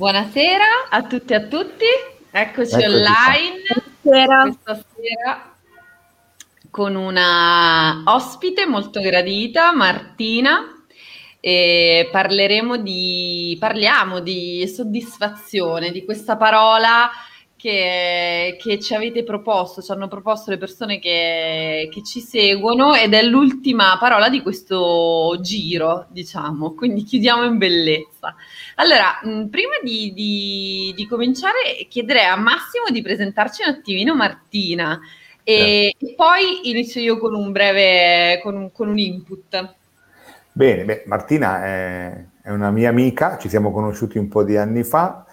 Buonasera a tutti e a tutti, eccoci, eccoci online Buonasera. questa sera con una ospite molto gradita, Martina, e parleremo di, parliamo di soddisfazione, di questa parola che, che, ci avete proposto, ci hanno proposto le persone che, che, ci seguono ed è l'ultima parola di questo giro, diciamo, quindi chiudiamo in bellezza. Allora, mh, prima di, di, di, cominciare chiederei a Massimo di presentarci un attimino Martina e, certo. poi inizio io con un breve, con un, con un input. Bene, beh, Martina è, è una mia amica, ci siamo conosciuti un po' di anni fa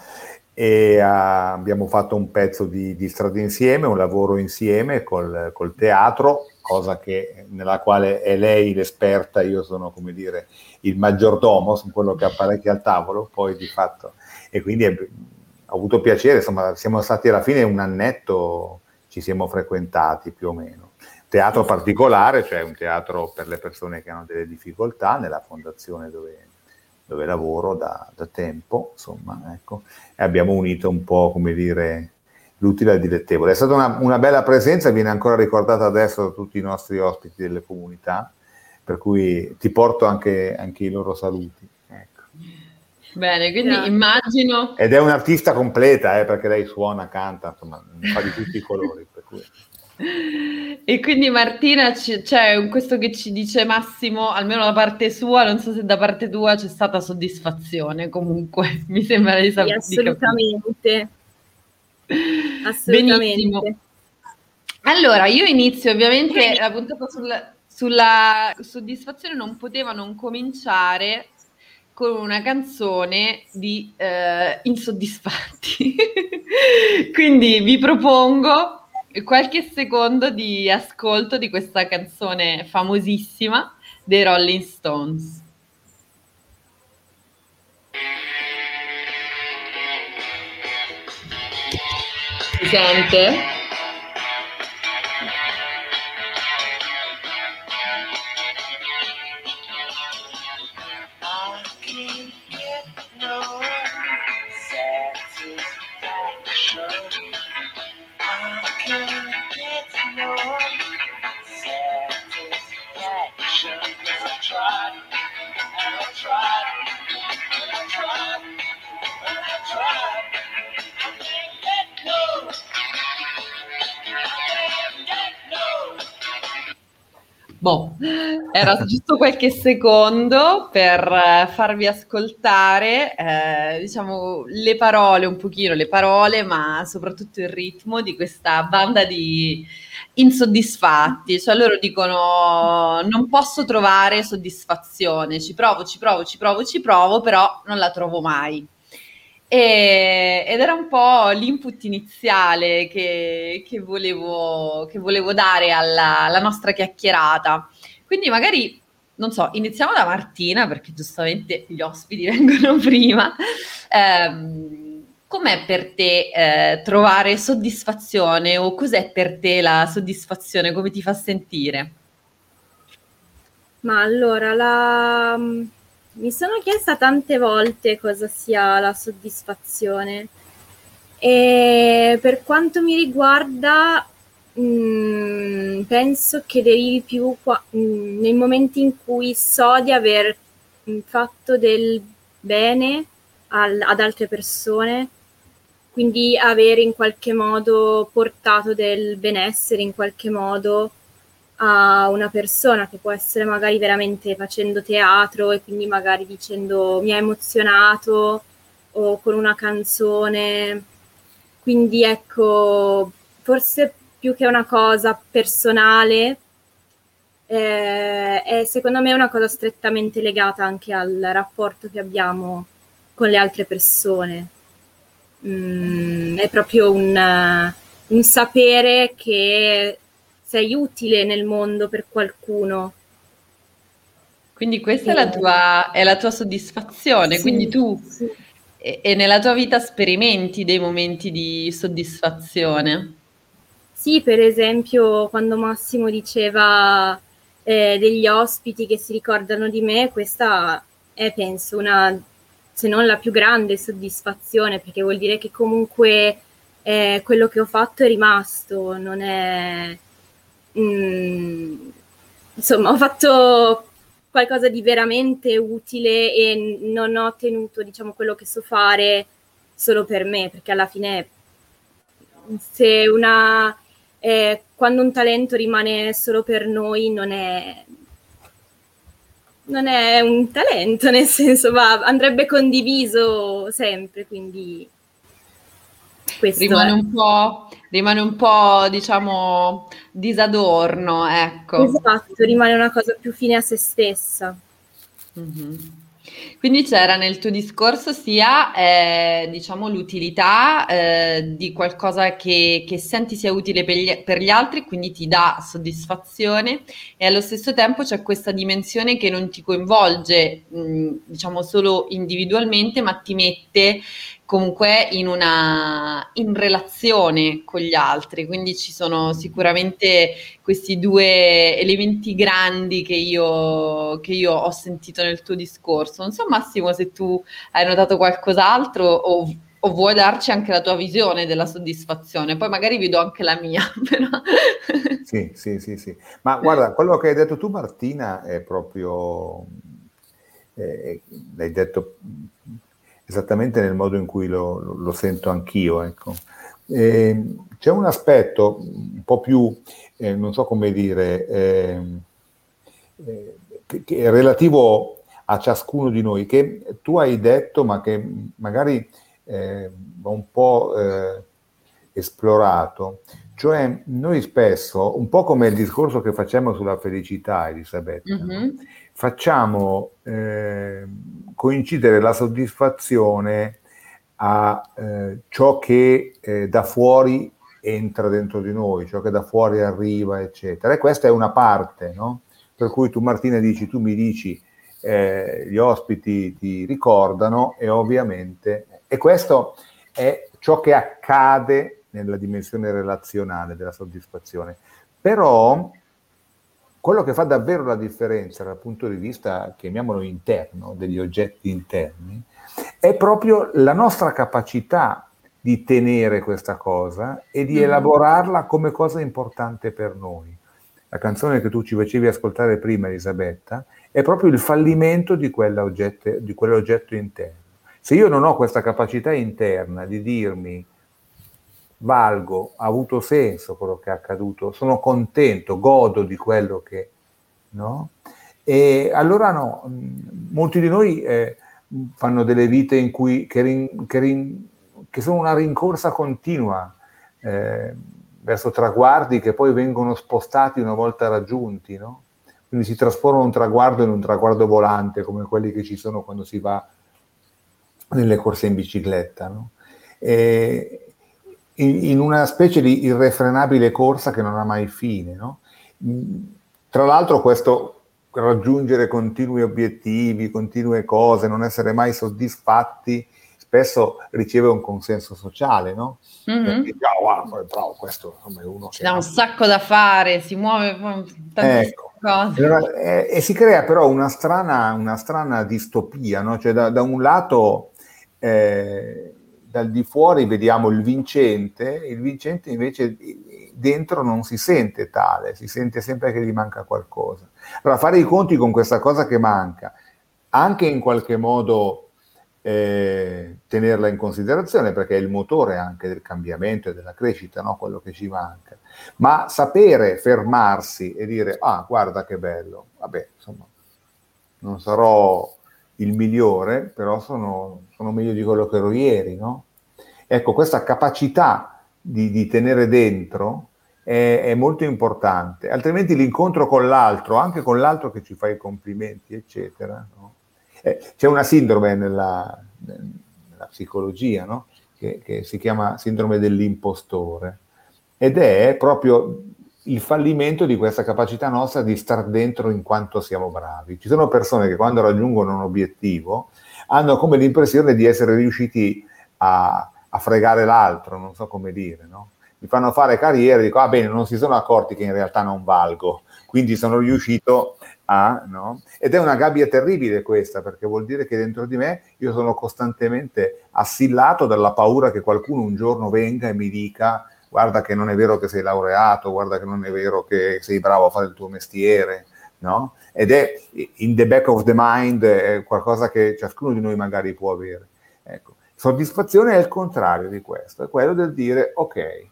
e uh, abbiamo fatto un pezzo di, di, strada insieme, un lavoro insieme col, col, teatro, cosa che, nella quale è lei l'esperta, io sono come dire il maggiordomo, sono quello che apparecchia al tavolo, poi di fatto, e quindi è, ho avuto piacere, insomma siamo stati alla fine un annetto, ci siamo frequentati più o meno. Teatro particolare, cioè un teatro per le persone che hanno delle difficoltà, nella fondazione dove dove lavoro da, da tempo, insomma, ecco, e abbiamo unito un po', come dire, l'utile al dilettevole. È stata una, una, bella presenza, viene ancora ricordata adesso da tutti i nostri ospiti delle comunità, per cui ti porto anche, anche i loro saluti. Ecco. Bene, quindi yeah. immagino... Ed è un'artista completa, eh, perché lei suona, canta, insomma, fa di tutti i colori. Per cui... E quindi Martina, c'è cioè, questo che ci dice Massimo, almeno da parte sua, non so se da parte tua c'è stata soddisfazione, comunque mi sembra di sapere. Sì, assolutamente. assolutamente. Benissimo. Allora, io inizio ovviamente la puntata sulla, sulla soddisfazione non poteva non cominciare con una canzone di eh, insoddisfatti. Quindi vi propongo qualche secondo di ascolto di questa canzone famosissima dei Rolling Stones. Si sente? tried, and I tried. Era giusto qualche secondo per eh, farvi ascoltare, eh, diciamo, le parole, un pochino le parole, ma soprattutto il ritmo di questa banda di insoddisfatti. Cioè loro dicono non posso trovare soddisfazione, ci provo, ci provo, ci provo, ci provo, però non la trovo mai. E, ed era un po' l'input iniziale che, che, volevo, che volevo, dare alla, alla, nostra chiacchierata. Quindi magari, non so, iniziamo da Martina, perché giustamente gli ospiti vengono prima. Eh, com'è per te eh, trovare soddisfazione o cos'è per te la soddisfazione? Come ti fa sentire? Ma allora, la mi sono chiesta tante volte cosa sia la soddisfazione e per quanto mi riguarda mm, penso che derivi più qua, mm, nei momenti in cui so di aver mm, fatto del bene al, ad altre persone, quindi aver in qualche modo portato del benessere in qualche modo a una persona che può essere magari veramente facendo teatro e quindi magari dicendo mi ha emozionato o con una canzone. Quindi ecco, forse più che una cosa personale, eh, è secondo me una cosa strettamente legata anche al rapporto che abbiamo con le altre persone. Mm, è proprio un, un sapere che sei utile nel mondo per qualcuno. Quindi questa è la tua, è la tua soddisfazione, sì, quindi tu sì. e, e, nella tua vita sperimenti dei momenti di soddisfazione. Sì, per esempio quando Massimo diceva eh, degli ospiti che si ricordano di me, questa è penso una se non la più grande soddisfazione, perché vuol dire che comunque eh, quello che ho fatto è rimasto, non è... Mm, insomma, ho fatto qualcosa di veramente utile e non ho tenuto, diciamo, quello che so fare solo per me, perché alla fine se una eh, quando un talento rimane solo per noi non è non è un talento, nel senso va, andrebbe condiviso sempre, quindi questo rimane è. un po', rimane un po', diciamo, disadorno, ecco. Esatto, rimane una cosa più fine a se stessa. Mm-hmm. Quindi c'era nel tuo discorso sia eh, diciamo, l'utilità eh, di qualcosa che, che, senti sia utile per gli, per gli, altri, quindi ti dà soddisfazione e allo stesso tempo c'è questa dimensione che non ti coinvolge mh, diciamo solo individualmente, ma ti mette comunque in una in relazione con gli altri, quindi ci sono sicuramente questi due elementi grandi che io, che io ho sentito nel tuo discorso. Non so Massimo se tu hai notato qualcos'altro o, o vuoi darci anche la tua visione della soddisfazione, poi magari vi do anche la mia. Però. Sì, sì, sì, sì. Ma guarda, quello che hai detto tu Martina è proprio, eh, l'hai detto esattamente nel modo in cui lo, lo, sento anch'io. Ecco. Eh, c'è un aspetto un po' più, eh, non so come dire, ehm, eh, che, che, è relativo a ciascuno di noi, che tu hai detto, ma che magari eh, va un po' eh, esplorato. Cioè, noi spesso, un po' come il discorso che facciamo sulla felicità, Elisabetta, mm-hmm. Facciamo eh, coincidere la soddisfazione a eh, ciò che eh, da fuori entra dentro di noi, ciò che da fuori arriva, eccetera. E questa è una parte, no? Per cui tu Martina dici, tu mi dici, eh, gli ospiti ti ricordano e ovviamente... E questo è ciò che accade nella dimensione relazionale della soddisfazione. Però quello che fa davvero la differenza dal punto di vista, chiamiamolo interno, degli oggetti interni, è proprio la nostra capacità di tenere questa cosa e di mm. elaborarla come cosa importante per noi. La canzone che tu ci facevi ascoltare prima, Elisabetta, è proprio il fallimento di, di quell'oggetto interno. Se io non ho questa capacità interna di dirmi valgo, ha avuto senso quello che è accaduto, sono contento, godo di quello che... No? E allora no, molti di noi eh, fanno delle vite in cui, che, rin, che, rin, che sono una rincorsa continua eh, verso traguardi che poi vengono spostati una volta raggiunti, no? quindi si trasforma un traguardo in un traguardo volante come quelli che ci sono quando si va nelle corse in bicicletta. No? E, in, in, una specie di irrefrenabile corsa che non ha mai fine. No? Tra l'altro questo raggiungere continui obiettivi, continue cose, non essere mai soddisfatti, spesso riceve un consenso sociale, no? Mm-hmm. Perché, oh, guarda, bravo, questo insomma, è uno che... Ha un sacco da fare, si muove ecco. cose. Allora, eh, e si crea però una strana, una strana distopia, no? Cioè da, da un lato... Eh, dal di fuori vediamo il vincente, il vincente invece dentro non si sente tale, si sente sempre che gli manca qualcosa. Allora fare i conti con questa cosa che manca, anche in qualche modo eh, tenerla in considerazione perché è il motore anche del cambiamento e della crescita, no? quello che ci manca, ma sapere fermarsi e dire ah guarda che bello, vabbè insomma non sarò il migliore, però sono, sono meglio di quello che ero ieri, no? Ecco, questa capacità di, di tenere dentro è, è, molto importante, altrimenti l'incontro con l'altro, anche con l'altro che ci fa i complimenti, eccetera, no? eh, c'è una sindrome nella, nella psicologia, no? che, che si chiama sindrome dell'impostore, ed è proprio il fallimento di questa capacità nostra di star dentro in quanto siamo bravi. Ci sono persone che quando raggiungono un obiettivo hanno come l'impressione di essere riusciti a, a fregare l'altro, non so come dire, no? Mi fanno fare carriera dico, ah bene, non si sono accorti che in realtà non valgo, quindi sono riuscito a, no? Ed è una gabbia terribile questa, perché vuol dire che dentro di me io sono costantemente assillato dalla paura che qualcuno un giorno venga e mi dica guarda che non è vero che sei laureato, guarda che non è vero che sei bravo a fare il tuo mestiere, no? Ed è in the back of the mind qualcosa che ciascuno di noi magari può avere. Ecco. Soddisfazione è il contrario di questo, è quello del dire ok. Eh?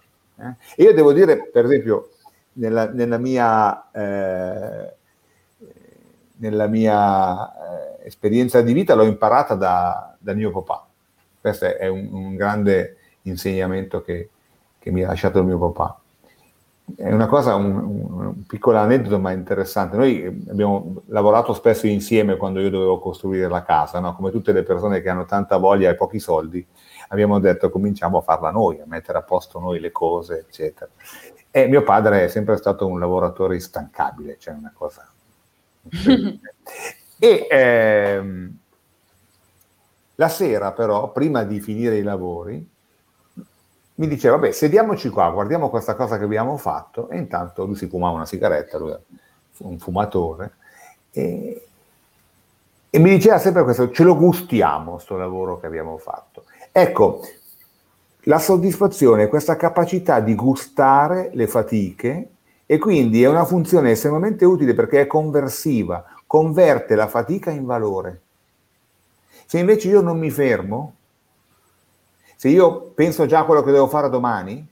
Io devo dire, per esempio, nella, nella mia, eh, nella mia eh, esperienza di vita l'ho imparata da, da mio papà. Questo è un, un grande insegnamento che, che, mi ha lasciato mio papà. È una cosa, un, un, piccolo aneddoto ma interessante. Noi abbiamo lavorato spesso insieme quando io dovevo costruire la casa, no? come tutte le persone che hanno tanta voglia e pochi soldi, abbiamo detto cominciamo a farla noi, a mettere a posto noi le cose, eccetera. E mio padre è sempre stato un lavoratore instancabile, cioè una cosa... e ehm, la sera però, prima di finire i lavori, mi diceva, vabbè, sediamoci qua, guardiamo questa cosa che abbiamo fatto, e intanto lui si fumava una sigaretta, lui è un fumatore, e, e mi diceva sempre questo, ce lo gustiamo, questo lavoro che abbiamo fatto. Ecco, la soddisfazione è questa capacità di gustare le fatiche e quindi è una funzione estremamente utile perché è conversiva, converte la fatica in valore. Se invece io non mi fermo, se io penso già a quello che devo fare domani,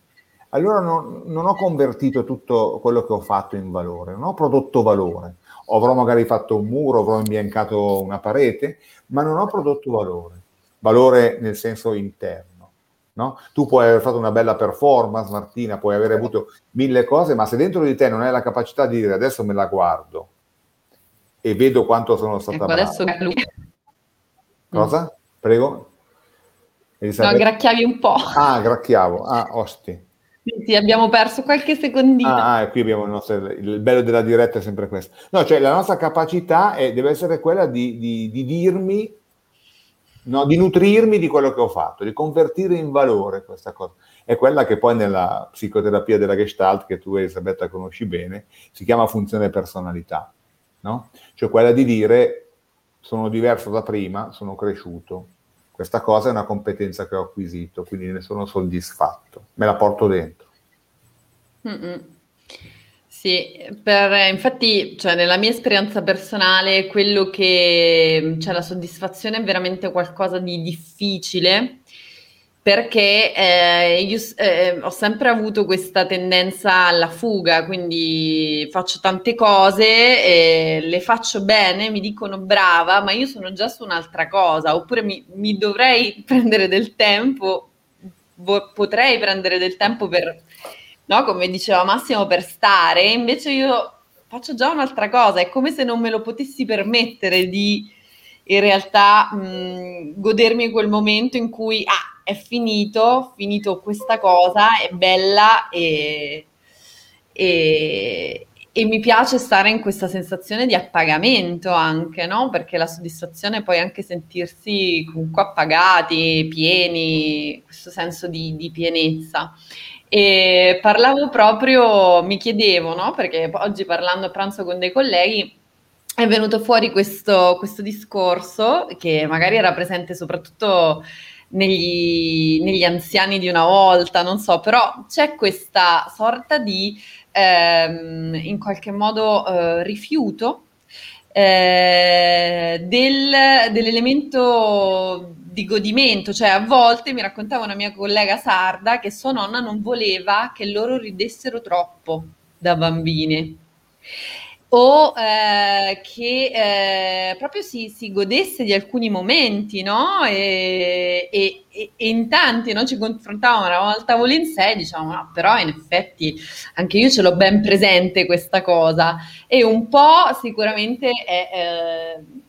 allora non, non, ho convertito tutto quello che ho fatto in valore, non ho prodotto valore. Avrò magari fatto un muro, avrò imbiancato una parete, ma non ho prodotto valore, valore nel senso interno. No? Tu puoi aver fatto una bella performance, Martina, puoi aver avuto mille cose, ma se dentro di te non hai la capacità di dire adesso me la guardo e vedo quanto sono stata ecco, adesso lui. Cosa? Prego? Elisabetta? No, gracchiavi un po'. Ah, gracchiavo. Ah, osti. Sì, abbiamo perso qualche secondino. Ah, ah, qui abbiamo il, nostro, il bello della diretta è sempre questo. No, cioè la nostra capacità è, deve essere quella di, di, di dirmi no? di nutrirmi di quello che ho fatto, di convertire in valore questa cosa. È quella che poi nella psicoterapia della Gestalt, che tu Elisabetta conosci bene, si chiama funzione personalità, no? Cioè quella di dire sono diverso da prima, sono cresciuto. Questa cosa è una competenza che ho acquisito, quindi ne sono soddisfatto, me la porto dentro. Mm-mm. Sì, per, infatti, cioè, nella mia esperienza personale, quello che, cioè, la soddisfazione è veramente qualcosa di difficile perché eh, io eh, ho sempre avuto questa tendenza alla fuga, quindi faccio tante cose, eh, le faccio bene, mi dicono brava, ma io sono già su un'altra cosa, oppure mi, mi dovrei prendere del tempo, vo- potrei prendere del tempo per no? Come diceva Massimo, per stare, invece io faccio già un'altra cosa, è come se non me lo potessi permettere di in realtà mh, godermi quel momento in cui ah, è finito, finito questa cosa, è bella e, e, e, mi piace stare in questa sensazione di appagamento anche, no? Perché la soddisfazione è poi anche sentirsi comunque appagati, pieni, questo senso di, di pienezza. E parlavo proprio, mi chiedevo, no? Perché oggi parlando a pranzo con dei colleghi è venuto fuori questo, questo discorso che magari era presente soprattutto negli, negli, anziani di una volta, non so, però c'è questa sorta di ehm, in qualche modo eh, rifiuto eh, del, dell'elemento di godimento, cioè a volte mi raccontava una mia collega sarda che sua nonna non voleva che loro ridessero troppo da bambine o eh, che eh, proprio si, si, godesse di alcuni momenti, no? E, e, e, e in tanti no? ci confrontavamo, eravamo al tavolo in sé, diciamo, no, però in effetti anche io ce l'ho ben presente questa cosa e un po' sicuramente è... Eh,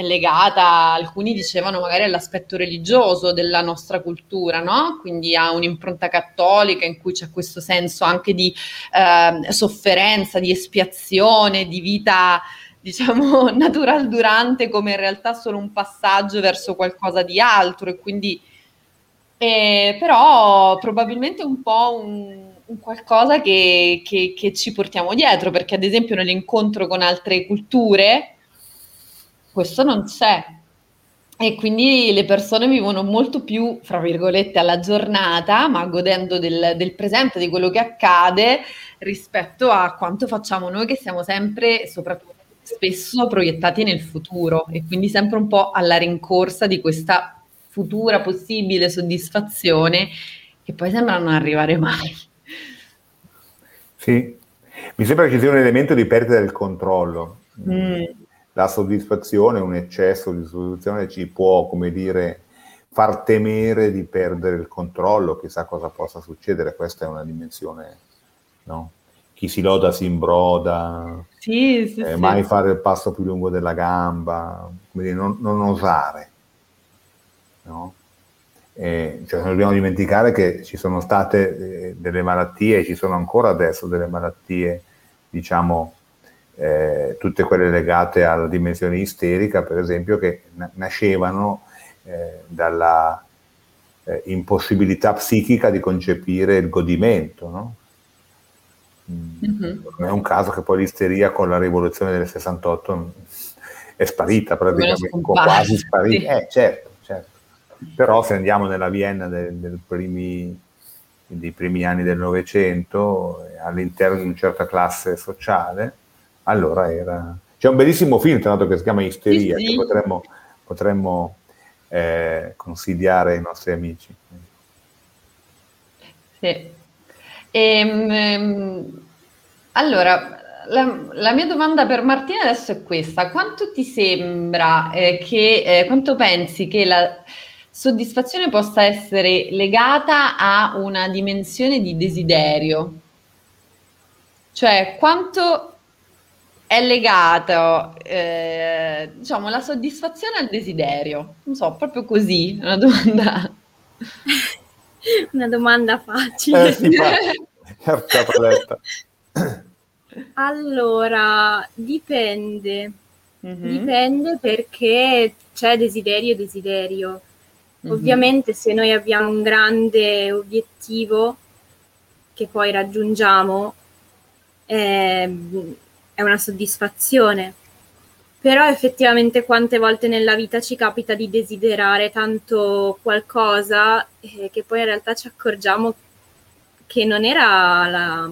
è legata, alcuni dicevano magari all'aspetto religioso della nostra cultura, no? Quindi ha un'impronta cattolica in cui c'è questo senso anche di eh, sofferenza, di espiazione, di vita diciamo natural durante come in realtà solo un passaggio verso qualcosa di altro e quindi eh, però probabilmente un po' un, qualcosa che, che, che, ci portiamo dietro, perché ad esempio nell'incontro con altre culture questo non c'è. E quindi le persone vivono molto più, fra virgolette, alla giornata, ma godendo del, del presente, di quello che accade, rispetto a quanto facciamo noi che siamo sempre, soprattutto spesso, proiettati nel futuro e quindi sempre un po' alla rincorsa di questa futura possibile soddisfazione che poi sembra non arrivare mai. Sì, mi sembra che ci sia un elemento di perdita del controllo. Mm. La soddisfazione, un eccesso di soddisfazione ci può, come dire, far temere di perdere il controllo, chissà cosa possa succedere, questa è una dimensione, no? Chi si loda si imbroda, sì, sì, eh, sì. mai fare il passo più lungo della gamba, dire, non, non, osare, no? Eh, cioè non dobbiamo dimenticare che ci sono state eh, delle malattie, ci sono ancora adesso delle malattie, diciamo, eh, tutte quelle legate alla dimensione isterica, per esempio, che na- nascevano eh, dalla eh, impossibilità psichica di concepire il godimento. No? Mm-hmm. Non è un caso che poi l'isteria con la rivoluzione del 68 è sparita praticamente, quasi sparita. Eh, certo però se andiamo nella Vienna del, del primi, dei primi anni del Novecento, all'interno di una certa classe sociale, allora era... C'è un bellissimo film, tra l'altro, che si chiama Isteria, sì, sì. che potremmo, potremmo eh, consigliare ai nostri amici. Sì. Ehm, allora, la, la, mia domanda per Martina adesso è questa. Quanto ti sembra eh, che, eh, quanto pensi che la soddisfazione possa essere legata a una dimensione di desiderio. Cioè, quanto è legato, eh, diciamo, la soddisfazione al desiderio? Non so, proprio così, una domanda. una domanda facile. Eh, sì, allora, dipende. Mm-hmm. Dipende perché c'è desiderio e desiderio. Mm-hmm. Ovviamente se noi abbiamo un grande obiettivo che poi raggiungiamo, eh, è una soddisfazione. Però effettivamente quante volte nella vita ci capita di desiderare tanto qualcosa eh, che poi in realtà ci accorgiamo che non era la,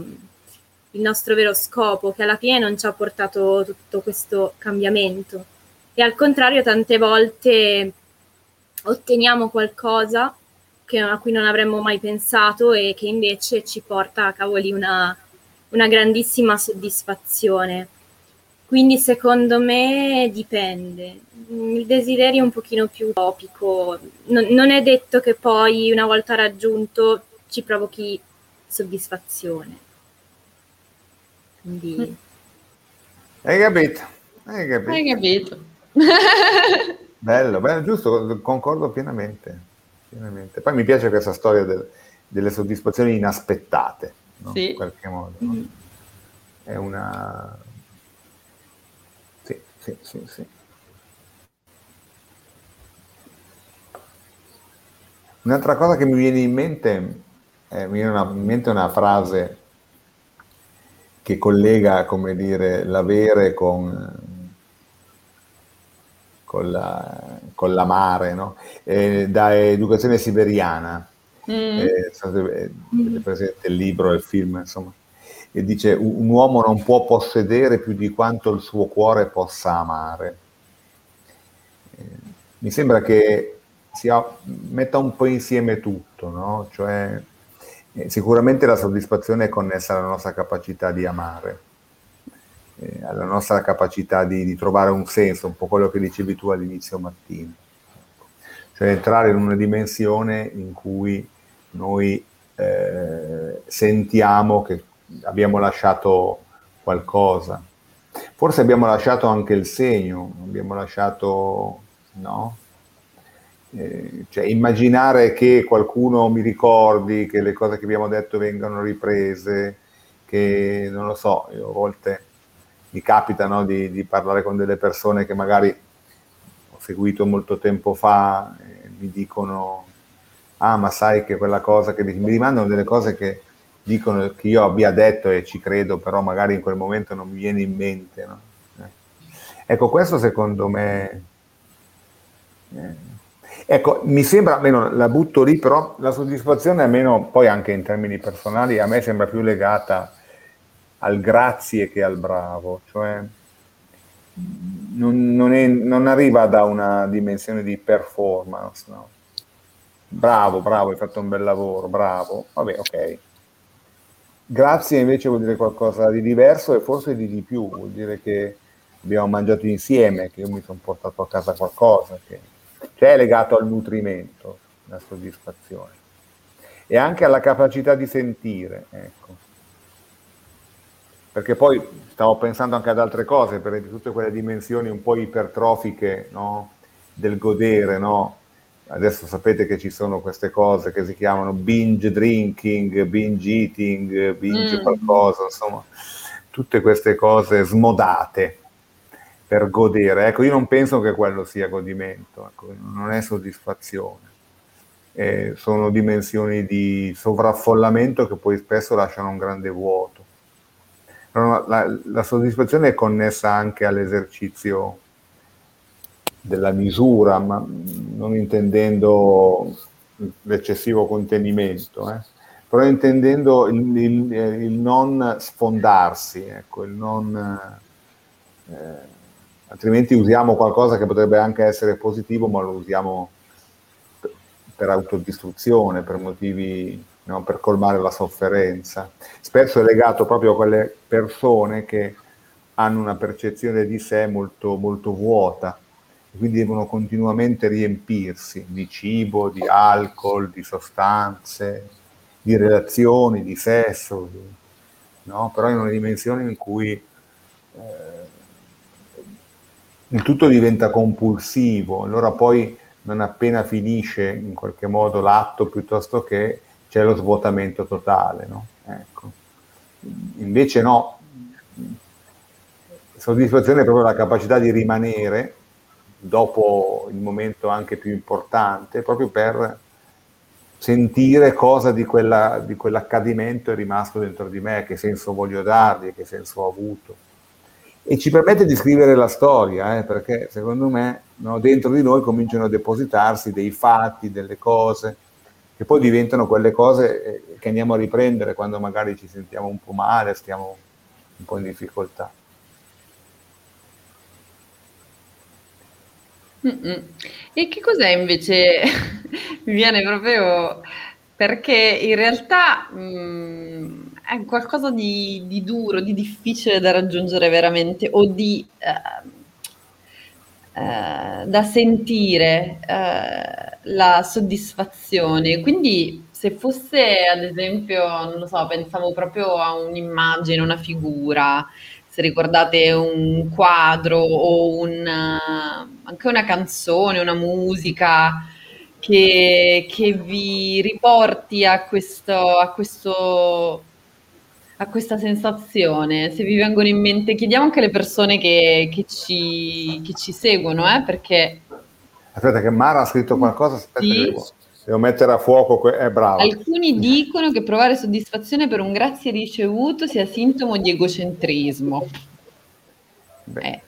il nostro vero scopo, che alla fine non ci ha portato tutto questo cambiamento. E al contrario, tante volte otteniamo qualcosa che, a cui non avremmo mai pensato e che invece ci porta a cavoli una, una grandissima soddisfazione. Quindi secondo me dipende. Il desiderio è un pochino più utopico. Non, non è detto che poi una volta raggiunto ci provochi soddisfazione. Quindi... Hai capito? Hai capito? Hai capito. Bello, bello, giusto, concordo pienamente, pienamente. Poi mi piace questa storia del, delle soddisfazioni inaspettate, no? sì. in qualche modo. No? È una... Sì, sì, sì, sì. Un'altra cosa che mi viene in mente, eh, mi viene una, in mente una frase che collega, come dire, l'avere con con, la, con l'amare, no? eh, da educazione siberiana. Mm. Eh, state, mm. presente il libro, il film, insomma. E dice un uomo non può possedere più di quanto il suo cuore possa amare. Eh, mi sembra che si metta un po' insieme tutto, no? Cioè, eh, sicuramente la soddisfazione è connessa alla nostra capacità di amare eh, alla nostra capacità di, di, trovare un senso, un po' quello che dicevi tu all'inizio Martino. Cioè entrare in una dimensione in cui noi eh, sentiamo che abbiamo lasciato qualcosa. Forse abbiamo lasciato anche il segno, abbiamo lasciato, no? Eh, cioè immaginare che qualcuno mi ricordi, che le cose che abbiamo detto vengano riprese, che non lo so, io a volte mi capita no, di, di, parlare con delle persone che magari ho seguito molto tempo fa e mi dicono ah ma sai che quella cosa che mi rimandano delle cose che dicono che io abbia detto e ci credo, però magari in quel momento non mi viene in mente. No? Eh. Ecco, questo secondo me... Eh. Ecco, mi sembra, almeno la butto lì, però la soddisfazione, almeno poi anche in termini personali, a me sembra più legata al grazie che al bravo, cioè non, non, è, non arriva da una dimensione di performance, no? Bravo, bravo, hai fatto un bel lavoro, bravo, vabbè, ok. Grazie invece vuol dire qualcosa di diverso e forse di di più, vuol dire che abbiamo mangiato insieme, che io mi sono portato a casa qualcosa, che cioè è legato al nutrimento, la soddisfazione. E anche alla capacità di sentire, ecco. Perché poi stavo pensando anche ad altre cose, per tutte quelle dimensioni un po' ipertrofiche no? del godere, no? Adesso sapete che ci sono queste cose che si chiamano binge drinking, binge eating, binge mm. qualcosa, insomma, tutte queste cose smodate per godere. Ecco, io non penso che quello sia godimento, ecco, non è soddisfazione. Eh, sono dimensioni di sovraffollamento che poi spesso lasciano un grande vuoto. La, la soddisfazione è connessa anche all'esercizio della misura, ma non intendendo l'eccessivo contenimento, eh? però intendendo il, il, il, non sfondarsi, ecco, il non, eh, altrimenti usiamo qualcosa che potrebbe anche essere positivo, ma lo usiamo per, per autodistruzione, per motivi, no, per colmare la sofferenza. Spesso è legato proprio a quelle persone che hanno una percezione di sé molto, molto vuota quindi devono continuamente riempirsi di cibo, di alcol, di sostanze, di relazioni, di sesso, di, no? però in una dimensione in cui eh, il tutto diventa compulsivo, allora poi non appena finisce in qualche modo l'atto piuttosto che c'è lo svuotamento totale. No? Ecco. Invece no, soddisfazione è proprio la capacità di rimanere dopo il momento anche più importante, proprio per sentire cosa di, quella, di quell'accadimento è rimasto dentro di me, che senso voglio dargli, che senso ho avuto. E ci permette di scrivere la storia, eh, perché secondo me no, dentro di noi cominciano a depositarsi dei fatti, delle cose, che poi diventano quelle cose eh, che andiamo a riprendere quando magari ci sentiamo un po' male, stiamo un po' in difficoltà. Mm-mm. E che cos'è invece? Mi viene proprio perché in realtà mh, mm, è qualcosa di, di, duro, di difficile da raggiungere veramente o di uh, uh, da sentire uh, la soddisfazione. Quindi se fosse ad esempio, non lo so, pensavo proprio a un'immagine, una figura se ricordate un quadro o un, anche una canzone, una musica che, che vi riporti a questo, a questo a questa sensazione, se vi vengono in mente, chiediamo anche alle persone che, che, ci, che ci, seguono, eh, perché... Aspetta che Mara ha scritto qualcosa, aspetta sì. devo, devo, mettere a fuoco, è brava. Alcuni dicono che provare soddisfazione per un grazie ricevuto sia sintomo di egocentrismo. Beh, eh.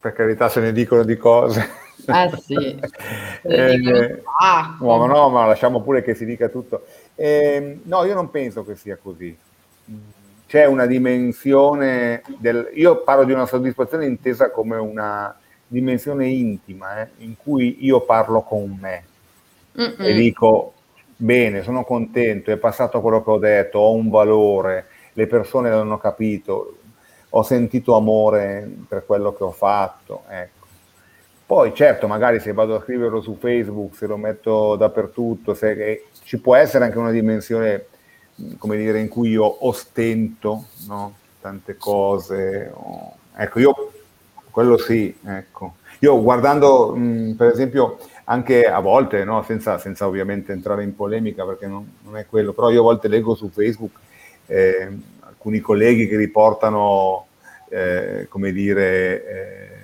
Per carità se ne dicono di cose. Ah sì. eh, ah, no, no, ma lasciamo pure che si dica tutto. Eh, no, io non penso che sia così. C'è una dimensione del... Io parlo di una soddisfazione intesa come una dimensione intima, eh, in cui io parlo con me Mm-mm. e dico, bene, sono contento, è passato quello che ho detto, ho un valore, le persone l'hanno capito, ho sentito amore per quello che ho fatto. Ecco. Poi certo, magari se vado a scriverlo su Facebook, se lo metto dappertutto, se, ci può essere anche una dimensione, come dire, in cui io ostento no? tante cose. Oh. Ecco, io quello sì, ecco. Io guardando, mh, per esempio, anche a volte, no? senza, senza, ovviamente entrare in polemica perché non, non, è quello, però io a volte leggo su Facebook eh, alcuni colleghi che riportano, eh, come dire, eh,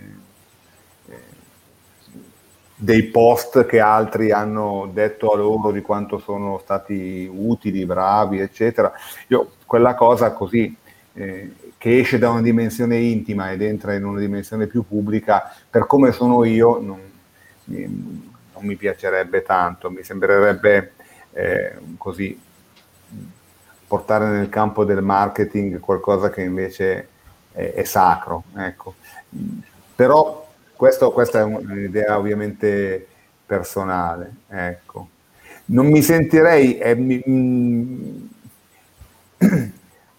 dei post che altri hanno detto a loro di quanto sono stati utili, bravi, eccetera. Io quella cosa così eh, che esce da una dimensione intima ed entra in una dimensione più pubblica, per come sono io, non, non mi piacerebbe tanto, mi sembrerebbe eh, così portare nel campo del marketing qualcosa che invece è, è sacro. Ecco. Però questo, questa è un'idea ovviamente personale. Ecco. Non mi sentirei, eh, mi, mm,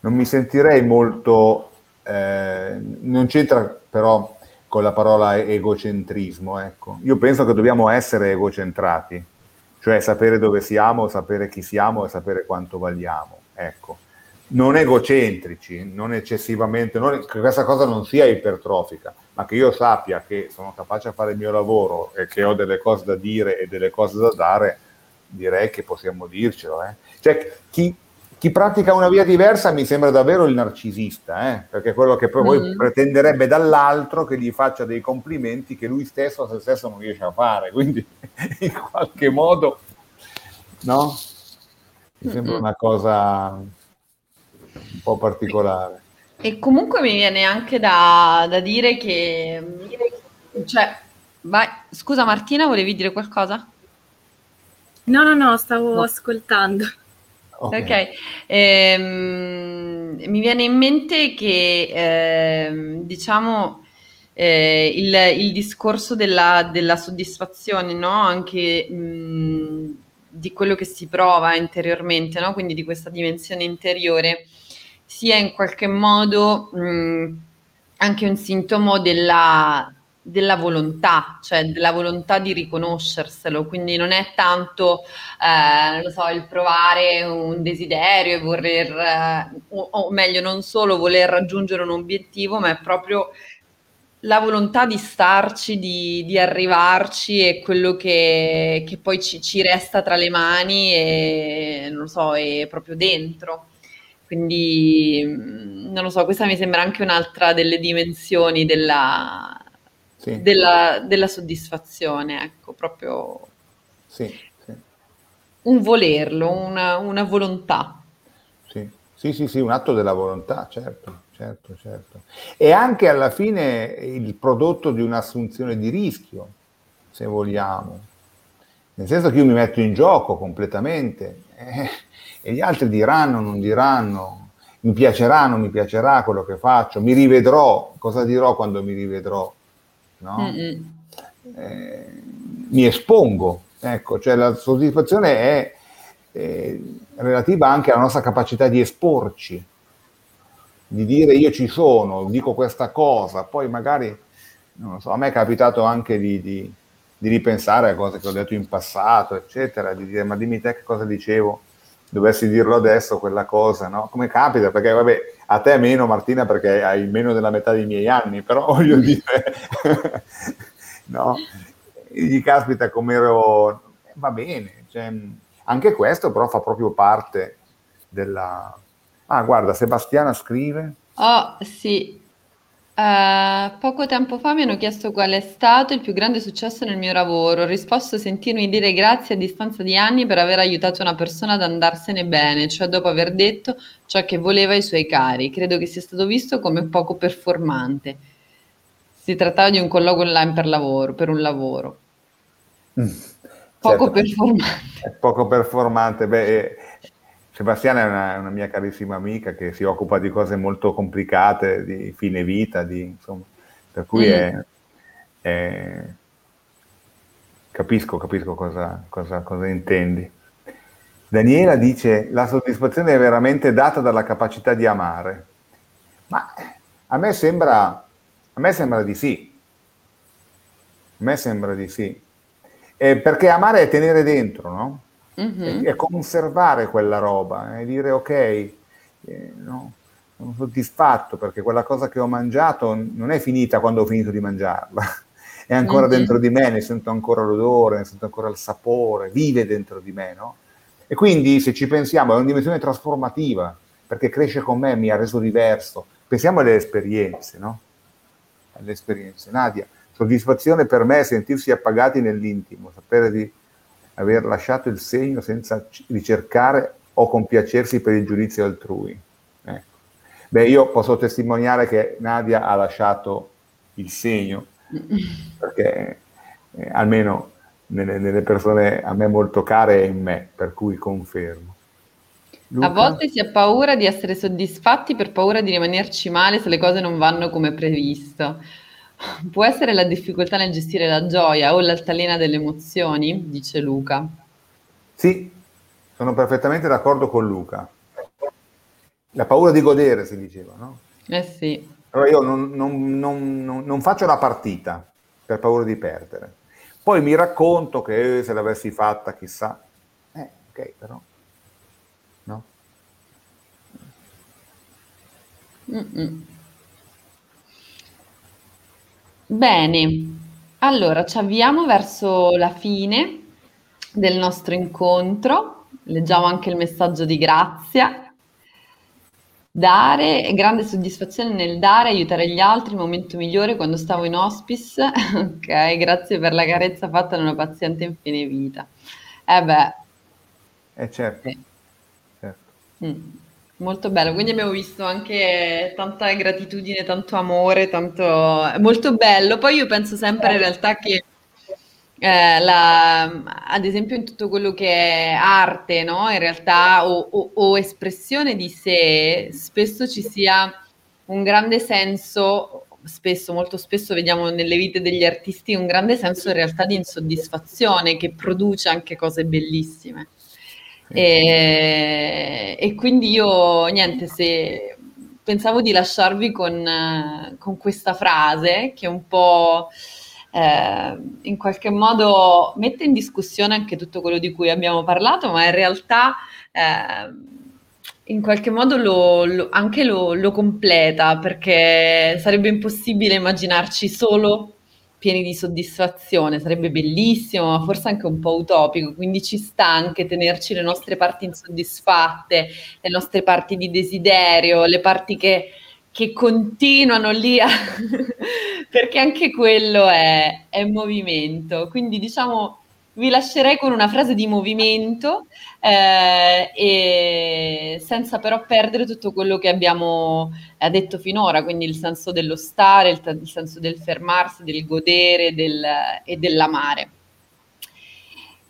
non mi sentirei molto, eh, non c'entra però con la parola egocentrismo. Ecco. Io penso che dobbiamo essere egocentrati, cioè sapere dove siamo, sapere chi siamo e sapere quanto valiamo. Ecco non egocentrici, non eccessivamente, non, che questa cosa non sia ipertrofica, ma che io sappia che sono capace a fare il mio lavoro e che ho delle cose da dire e delle cose da dare, direi che possiamo dircelo. Eh. Cioè, chi, chi, pratica una via diversa mi sembra davvero il narcisista, eh? perché è quello che poi mm. pretenderebbe dall'altro che gli faccia dei complimenti che lui stesso a se stesso non riesce a fare, quindi in qualche modo, no? Mi sembra una cosa un po' particolare. E comunque mi viene anche da, da dire che... Cioè, vai. Scusa Martina, volevi dire qualcosa? No, no, no, stavo no. ascoltando. Ok, okay. Ehm, mi viene in mente che ehm, diciamo eh, il, il, discorso della, della soddisfazione, no? anche mh, di quello che si prova interiormente, no? quindi di questa dimensione interiore, sia in qualche modo mh, anche un sintomo della, della volontà, cioè della volontà di riconoscerselo, quindi non è tanto, eh, non so, il provare un desiderio e voler, eh, o, o, meglio, non solo voler raggiungere un obiettivo, ma è proprio la volontà di starci, di, di arrivarci è quello che, che poi ci, ci, resta tra le mani e, non so, è proprio dentro. Quindi, mm, non lo so, questa mi sembra anche un'altra delle dimensioni della, sì. della, della soddisfazione, ecco, proprio sì, sì. un volerlo, una, una volontà. Sì. sì, sì, sì, un atto della volontà, certo certo, certo. E anche alla fine il prodotto di un'assunzione di rischio, se vogliamo. Nel senso che io mi metto in gioco completamente eh, e gli altri diranno, non diranno, mi piacerà, non mi piacerà quello che faccio, mi rivedrò, cosa dirò quando mi rivedrò? No? Eh, mi espongo, ecco, cioè la soddisfazione è eh, relativa anche alla nostra capacità di esporci di dire io ci sono, dico questa cosa, poi magari, non so, a me è capitato anche di, di, di, ripensare a cose che ho detto in passato, eccetera, di dire ma dimmi te che cosa dicevo, dovessi dirlo adesso quella cosa, no? Come capita? Perché vabbè, a te meno Martina perché hai meno della metà dei miei anni, però voglio dire, no? Gli caspita come ero, va bene, cioè, anche questo però fa proprio parte della Ah, guarda, Sebastiana scrive. Oh, sì. Uh, poco tempo fa mi hanno chiesto qual è stato il più grande successo nel mio lavoro. Ho risposto sentirmi dire grazie a distanza di anni per aver aiutato una persona ad andarsene bene, cioè dopo aver detto ciò che voleva ai suoi cari. Credo che sia stato visto come poco performante. Si trattava di un colloquio online per lavoro, per un lavoro. Mm, poco certo. performante. Poco performante, beh, Sebastiana è una, una, mia carissima amica che si occupa di cose molto complicate, di fine vita, di, insomma, per cui mm. è, è, capisco, capisco cosa, cosa, cosa intendi. Daniela dice la soddisfazione è veramente data dalla capacità di amare, ma a me sembra, a me sembra di sì, a me sembra di sì, eh, perché amare è tenere dentro, no? Mm-hmm. e, conservare quella roba e dire ok, eh, no, sono soddisfatto perché quella cosa che ho mangiato non è finita quando ho finito di mangiarla, è ancora mm-hmm. dentro di me, ne sento ancora l'odore, ne sento ancora il sapore, vive dentro di me, no? E quindi se ci pensiamo è una dimensione trasformativa, perché cresce con me, mi ha reso diverso. Pensiamo alle esperienze, no? Alle esperienze. Nadia, Soddisfazione per me è sentirsi appagati nell'intimo, sapere di aver lasciato il segno senza ricercare o compiacersi per il giudizio altrui. Ecco. Beh, io posso testimoniare che Nadia ha lasciato il segno, perché eh, almeno nelle, nelle, persone a me molto care e in me, per cui confermo. Luca? A volte si ha paura di essere soddisfatti per paura di rimanerci male se le cose non vanno come previsto. Può essere la difficoltà nel gestire la gioia o l'altalena delle emozioni? Dice Luca. Sì, sono perfettamente d'accordo con Luca. La paura di godere, si diceva, no? Eh sì. Allora io non, non, non, non faccio la partita per paura di perdere. Poi mi racconto che se l'avessi fatta, chissà. Eh, ok, però. No? Mm-mm. Bene, allora ci avviamo verso la fine del nostro incontro. Leggiamo anche il messaggio di grazia. Dare, grande soddisfazione nel dare, aiutare gli altri, il momento migliore quando stavo in hospice. ok, grazie per la carezza fatta da una paziente in fine vita. Eh beh. Eh certo. Sì. certo. Mm. Molto bello, quindi abbiamo visto anche tanta gratitudine, tanto amore, tanto... molto bello. Poi io penso sempre in realtà che, eh, la, ad esempio in tutto quello che è arte, no? In realtà, o, o, o espressione di sé, spesso ci sia un grande senso, spesso, molto spesso vediamo nelle vite degli artisti un grande senso in realtà di insoddisfazione che produce anche cose bellissime. E, e, quindi io, niente, se pensavo di lasciarvi con, con questa frase che un po' eh, in qualche modo mette in discussione anche tutto quello di cui abbiamo parlato, ma in realtà eh, in qualche modo lo, lo, anche lo, lo completa perché sarebbe impossibile immaginarci solo pieni di soddisfazione, sarebbe bellissimo, ma forse anche un po' utopico, quindi ci sta anche tenerci le nostre parti insoddisfatte, le nostre parti di desiderio, le parti che, che continuano lì, a perché anche quello è, è movimento. Quindi diciamo vi lascerei con una frase di movimento eh, senza però perdere tutto quello che abbiamo eh, detto finora, quindi il senso dello stare, il, il senso del fermarsi, del godere del, e dell'amare.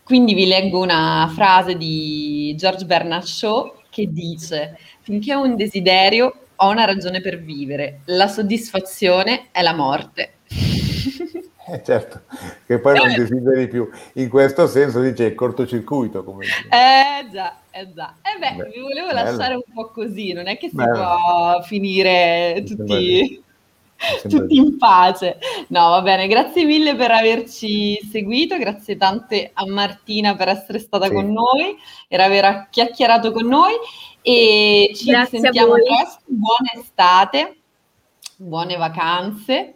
Quindi vi leggo una frase di George Bernard Shaw che dice finché ho un desiderio ho una ragione per vivere, la soddisfazione è la morte. Eh, certo, che poi non desideri più. In questo senso dice il cortocircuito. Come eh già, eh già. Eh beh, beh vi volevo bello. lasciare un po' così, non è che si bello. può finire tutti, tutti in pace. No, va bene, grazie mille per averci seguito, grazie tante a Martina per essere stata sì. con noi, per aver chiacchierato con noi e ci grazie sentiamo presto. Buona estate, buone vacanze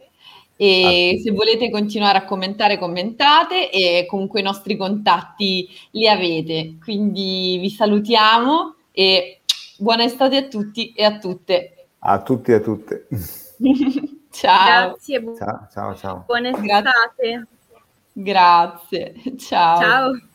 e se volete continuare a commentare, commentate e comunque i nostri contatti li avete. Quindi vi salutiamo e buona estate a tutti e a tutte. A tutti e a tutte. ciao. Grazie. Ciao, ciao, ciao. Buona estate. Grazie. Ciao. Ciao.